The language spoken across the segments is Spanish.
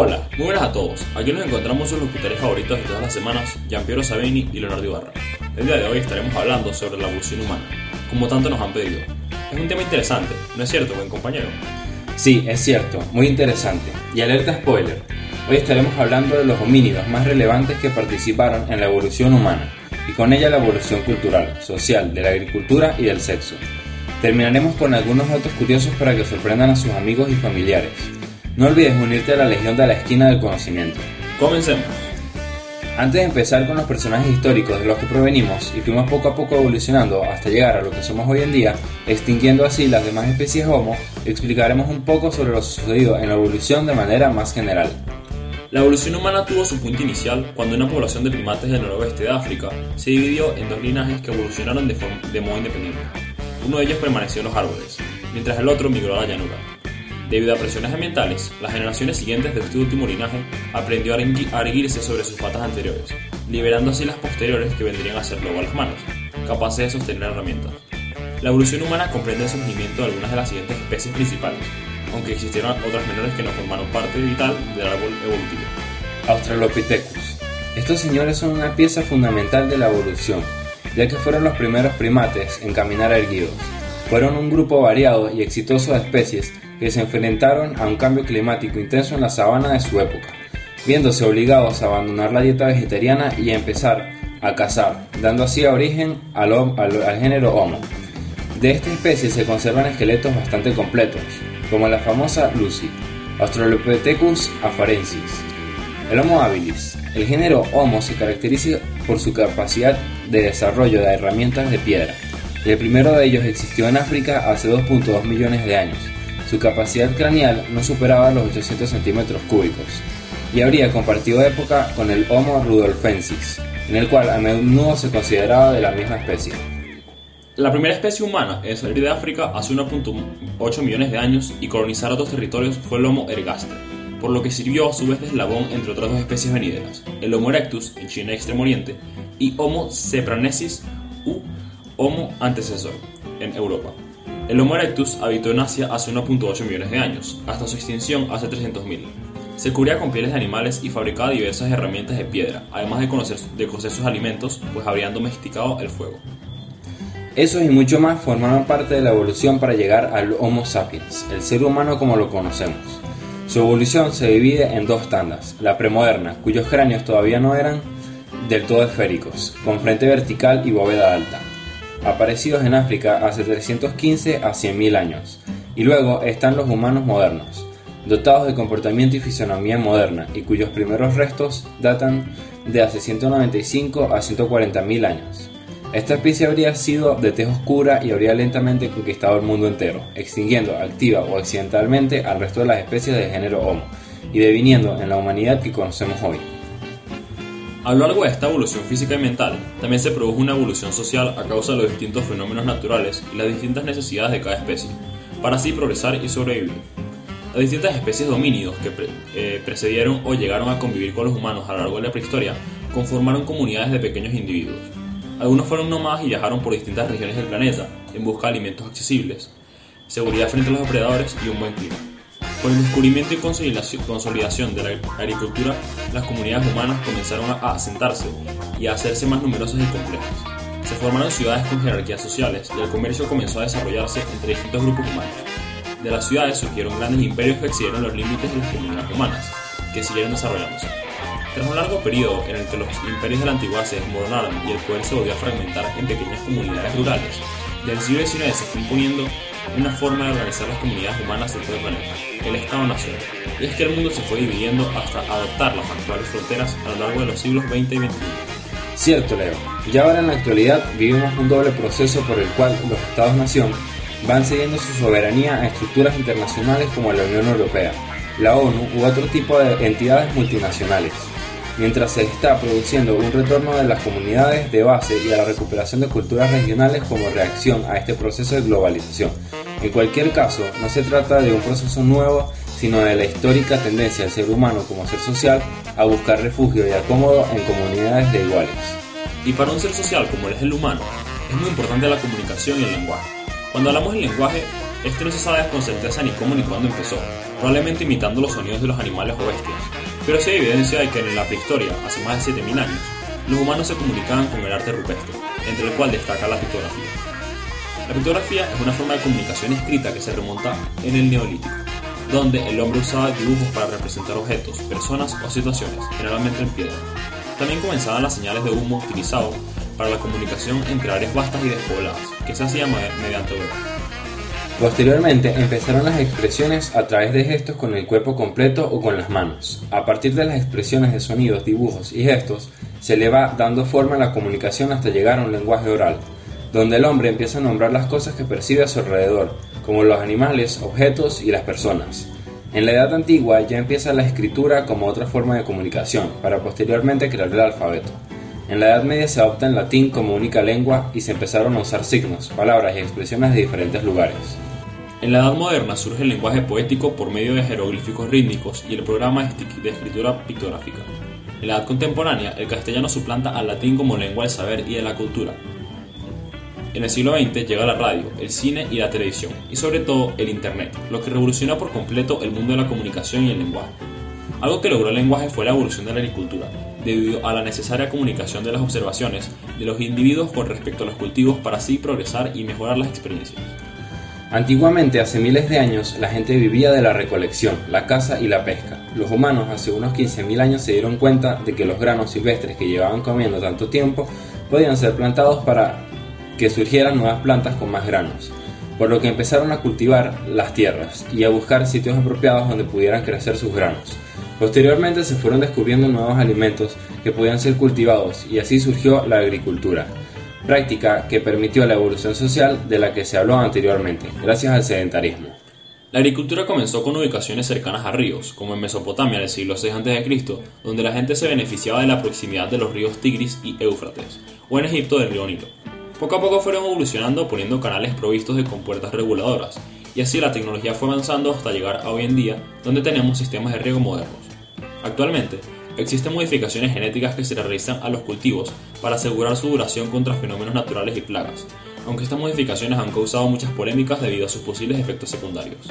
Hola, muy buenas a todos. Aquí nos encontramos sus locutores favoritos de todas las semanas, Giampiero Sabini y Leonardo Ibarra. El día de hoy estaremos hablando sobre la evolución humana, como tanto nos han pedido. Es un tema interesante, ¿no es cierto, buen compañero? Sí, es cierto, muy interesante. Y alerta spoiler, hoy estaremos hablando de los homínidos más relevantes que participaron en la evolución humana, y con ella la evolución cultural, social, de la agricultura y del sexo. Terminaremos con algunos datos curiosos para que sorprendan a sus amigos y familiares. No olvides unirte a la Legión de la Esquina del Conocimiento. Comencemos. Antes de empezar con los personajes históricos de los que provenimos y fuimos poco a poco evolucionando hasta llegar a lo que somos hoy en día, extinguiendo así las demás especies Homo, explicaremos un poco sobre lo sucedido en la evolución de manera más general. La evolución humana tuvo su punto inicial cuando una población de primates del noroeste de África se dividió en dos linajes que evolucionaron de, de modo independiente. Uno de ellos permaneció en los árboles, mientras el otro migró a la llanura. Debido a presiones ambientales, las generaciones siguientes de este último linaje aprendió a erguirse sobre sus patas anteriores, liberando así las posteriores que vendrían a ser luego las manos, capaces de sostener herramientas. La evolución humana comprende el surgimiento de algunas de las siguientes especies principales, aunque existieron otras menores que no formaron parte vital del árbol evolutivo. Australopithecus. Estos señores son una pieza fundamental de la evolución, ya que fueron los primeros primates en caminar erguidos. Fueron un grupo variado y exitoso de especies que se enfrentaron a un cambio climático intenso en la sabana de su época, viéndose obligados a abandonar la dieta vegetariana y a empezar a cazar, dando así origen al, al, género Homo. De esta especie se conservan esqueletos bastante completos, como la famosa Lucy, Australopithecus afarensis. El Homo habilis. El género Homo se caracteriza por su capacidad de desarrollo de herramientas de piedra. El primero de ellos existió en África hace 2.2 millones de años su capacidad craneal no superaba los 800 centímetros cúbicos y habría compartido época con el Homo rudolfensis, en el cual a menudo se consideraba de la misma especie. La primera especie humana en salir de África hace 1.8 millones de años y colonizar otros territorios fue el Homo ergaster, por lo que sirvió a su vez de eslabón entre otras dos especies venideras, el Homo erectus en China y Extremo Oriente y Homo cepranesis u Homo antecesor en Europa. El Homo erectus habitó en Asia hace 1.8 millones de años, hasta su extinción hace 300.000. Se cubría con pieles de animales y fabricaba diversas herramientas de piedra, además de, conocer, de cocer sus alimentos, pues habrían domesticado el fuego. Esos y mucho más formaron parte de la evolución para llegar al Homo sapiens, el ser humano como lo conocemos. Su evolución se divide en dos tandas, la premoderna, cuyos cráneos todavía no eran del todo esféricos, con frente vertical y bóveda alta, aparecidos en África hace 315 a 100.000 años, y luego están los humanos modernos, dotados de comportamiento y fisonomía moderna, y cuyos primeros restos datan de hace 195 a 140.000 años. Esta especie habría sido de tez oscura y habría lentamente conquistado el mundo entero, extinguiendo activa o accidentalmente al resto de las especies del género Homo, y deviniendo en la humanidad que conocemos hoy. A lo largo de esta evolución física y mental, también se produjo una evolución social a causa de los distintos fenómenos naturales y las distintas necesidades de cada especie, para así progresar y sobrevivir. Las distintas especies de homínidos que eh, precedieron o llegaron a convivir con los humanos a lo largo de la prehistoria conformaron comunidades de pequeños individuos. Algunos fueron nómadas y viajaron por distintas regiones del planeta en busca de alimentos accesibles, seguridad frente a los depredadores y un buen clima. Con el descubrimiento y consolidación de la agricultura, las comunidades humanas comenzaron a asentarse y a hacerse más numerosas y complejas. Se formaron ciudades con jerarquías sociales y el comercio comenzó a desarrollarse entre distintos grupos humanos. De las ciudades surgieron grandes imperios que excedieron los límites de las comunidades humanas, que siguieron desarrollándose. Tras un largo periodo en el que los imperios de la antigüedad se desmoronaron y el poder se volvió a fragmentar en pequeñas comunidades rurales, del siglo XIX se fue imponiendo una forma de organizar las comunidades humanas de todo el planeta, el Estado-Nación. Y es que el mundo se fue dividiendo hasta adoptar las actuales fronteras a lo largo de los siglos XX y XXI. Cierto, Leo. Y ahora en la actualidad vivimos un doble proceso por el cual los Estados-Nación van cediendo su soberanía a estructuras internacionales como la Unión Europea, la ONU u otro tipo de entidades multinacionales mientras se está produciendo un retorno de las comunidades de base y a la recuperación de culturas regionales como reacción a este proceso de globalización. En cualquier caso, no se trata de un proceso nuevo, sino de la histórica tendencia del ser humano como ser social a buscar refugio y acomodo en comunidades de iguales. Y para un ser social como es el humano, es muy importante la comunicación y el lenguaje. Cuando hablamos del lenguaje, Este no se sabe con certeza ni cómo ni cuándo empezó, probablemente imitando los sonidos de los animales o bestias, pero sí hay evidencia de que en la prehistoria, hace más de 7.000 años, los humanos se comunicaban con el arte rupestre, entre el cual destaca la pictografía. La pictografía es una forma de comunicación escrita que se remonta en el Neolítico, donde el hombre usaba dibujos para representar objetos, personas o situaciones, generalmente en piedra. También comenzaban las señales de humo utilizados para la comunicación entre áreas vastas y despobladas, que se hacía mediante orejas. Posteriormente empezaron las expresiones a través de gestos con el cuerpo completo o con las manos. A partir de las expresiones de sonidos, dibujos y gestos, se le va dando forma a la comunicación hasta llegar a un lenguaje oral, donde el hombre empieza a nombrar las cosas que percibe a su alrededor, como los animales, objetos y las personas. En la Edad Antigua ya empieza la escritura como otra forma de comunicación, para posteriormente crear el alfabeto. En la Edad Media se adopta el latín como única lengua y se empezaron a usar signos, palabras y expresiones de diferentes lugares. En la Edad Moderna surge el lenguaje poético por medio de jeroglíficos rítmicos y el programa de escritura pictográfica. En la Edad Contemporánea, el castellano suplanta al latín como lengua del saber y de la cultura, en el siglo XX llega la radio, el cine y la televisión, y sobre todo el Internet, lo que revoluciona por completo el mundo de la comunicación y el lenguaje. Algo que logró el lenguaje fue la evolución de la agricultura, debido a la necesaria comunicación de las observaciones de los individuos con respecto a los cultivos para así progresar y mejorar las experiencias. Antiguamente, hace miles de años, la gente vivía de la recolección, la caza y la pesca. Los humanos hace unos 15.000 años se dieron cuenta de que los granos silvestres que llevaban comiendo tanto tiempo podían ser plantados para que surgieran nuevas plantas con más granos, por lo que empezaron a cultivar las tierras y a buscar sitios apropiados donde pudieran crecer sus granos. Posteriormente se fueron descubriendo nuevos alimentos que podían ser cultivados y así surgió la agricultura, práctica que permitió la evolución social de la que se habló anteriormente, gracias al sedentarismo. La agricultura comenzó con ubicaciones cercanas a ríos, como en Mesopotamia en el siglo VI a.C., donde la gente se beneficiaba de la proximidad de los ríos Tigris y Éufrates, o en Egipto del río Nilo. Poco a poco fueron evolucionando poniendo canales provistos de compuertas reguladoras, y así la tecnología fue avanzando hasta llegar a hoy en día, donde tenemos sistemas de riego modernos. Actualmente, existen modificaciones genéticas que se realizan a los cultivos para asegurar su duración contra fenómenos naturales y plagas, aunque estas modificaciones han causado muchas polémicas debido a sus posibles efectos secundarios.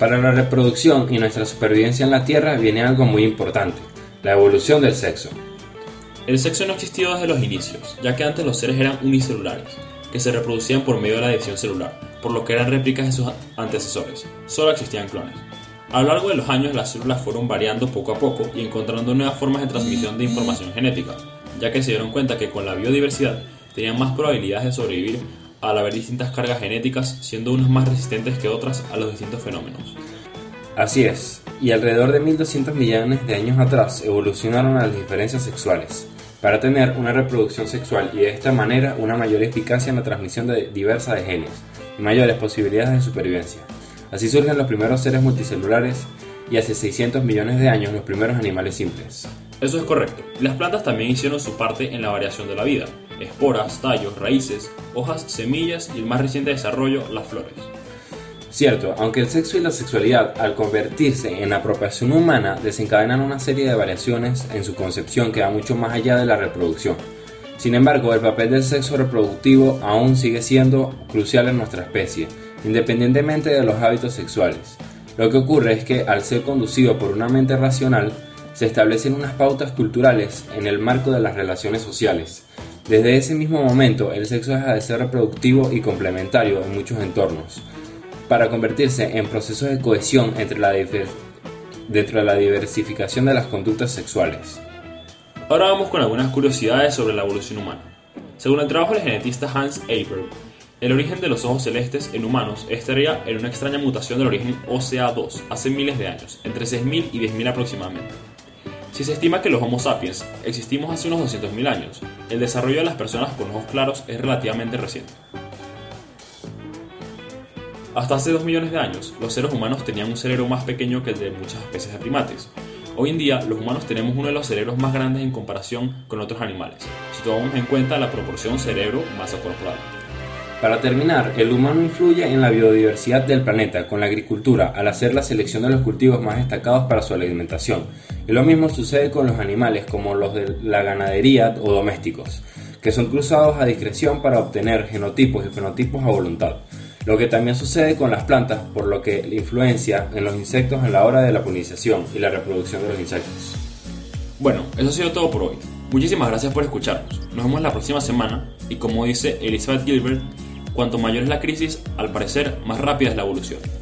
Para la reproducción y nuestra supervivencia en la Tierra viene algo muy importante, la evolución del sexo. El sexo no existió desde los inicios, ya que antes los seres eran unicelulares, que se reproducían por medio de la división celular, por lo que eran réplicas de sus antecesores. Solo existían clones. A lo largo de los años las células fueron variando poco a poco y encontrando nuevas formas de transmisión de información genética, ya que se dieron cuenta que con la biodiversidad tenían más probabilidades de sobrevivir al haber distintas cargas genéticas, siendo unas más resistentes que otras a los distintos fenómenos. Así es, y alrededor de 1200 millones de años atrás evolucionaron las diferencias sexuales, para tener una reproducción sexual y de esta manera una mayor eficacia en la transmisión de diversas de genes y mayores posibilidades de supervivencia. Así surgen los primeros seres multicelulares y hace 600 millones de años los primeros animales simples. Eso es correcto. Las plantas también hicieron su parte en la variación de la vida. Esporas, tallos, raíces, hojas, semillas y el más reciente desarrollo, las flores. Cierto, aunque el sexo y la sexualidad, al convertirse en apropiación humana, desencadenan una serie de variaciones en su concepción que va mucho más allá de la reproducción. Sin embargo, el papel del sexo reproductivo aún sigue siendo crucial en nuestra especie, independientemente de los hábitos sexuales. Lo que ocurre es que, al ser conducido por una mente racional, se establecen unas pautas culturales en el marco de las relaciones sociales. Desde ese mismo momento, el sexo deja de ser reproductivo y complementario en muchos entornos para convertirse en procesos de cohesión entre la dentro de la diversificación de las conductas sexuales. Ahora vamos con algunas curiosidades sobre la evolución humana. Según el trabajo del genetista Hans Eiberg, el origen de los ojos celestes en humanos estaría en una extraña mutación del origen OCA2 hace miles de años, entre 6.000 y 10.000 aproximadamente. Si se estima que los Homo sapiens existimos hace unos 200.000 años, el desarrollo de las personas con ojos claros es relativamente reciente. Hasta hace 2 millones de años, los seres humanos tenían un cerebro más pequeño que el de muchas especies de primates. Hoy en día, los humanos tenemos uno de los cerebros más grandes en comparación con otros animales, si tomamos en cuenta la proporción cerebro-masa corporal. Para terminar, el humano influye en la biodiversidad del planeta con la agricultura al hacer la selección de los cultivos más destacados para su alimentación. Y lo mismo sucede con los animales como los de la ganadería o domésticos, que son cruzados a discreción para obtener genotipos y fenotipos a voluntad lo que también sucede con las plantas, por lo que influencia en los insectos en la hora de la polinización y la reproducción de los insectos. Bueno, eso ha sido todo por hoy. Muchísimas gracias por escucharnos. Nos vemos la próxima semana y como dice Elizabeth Gilbert, cuanto mayor es la crisis, al parecer más rápida es la evolución.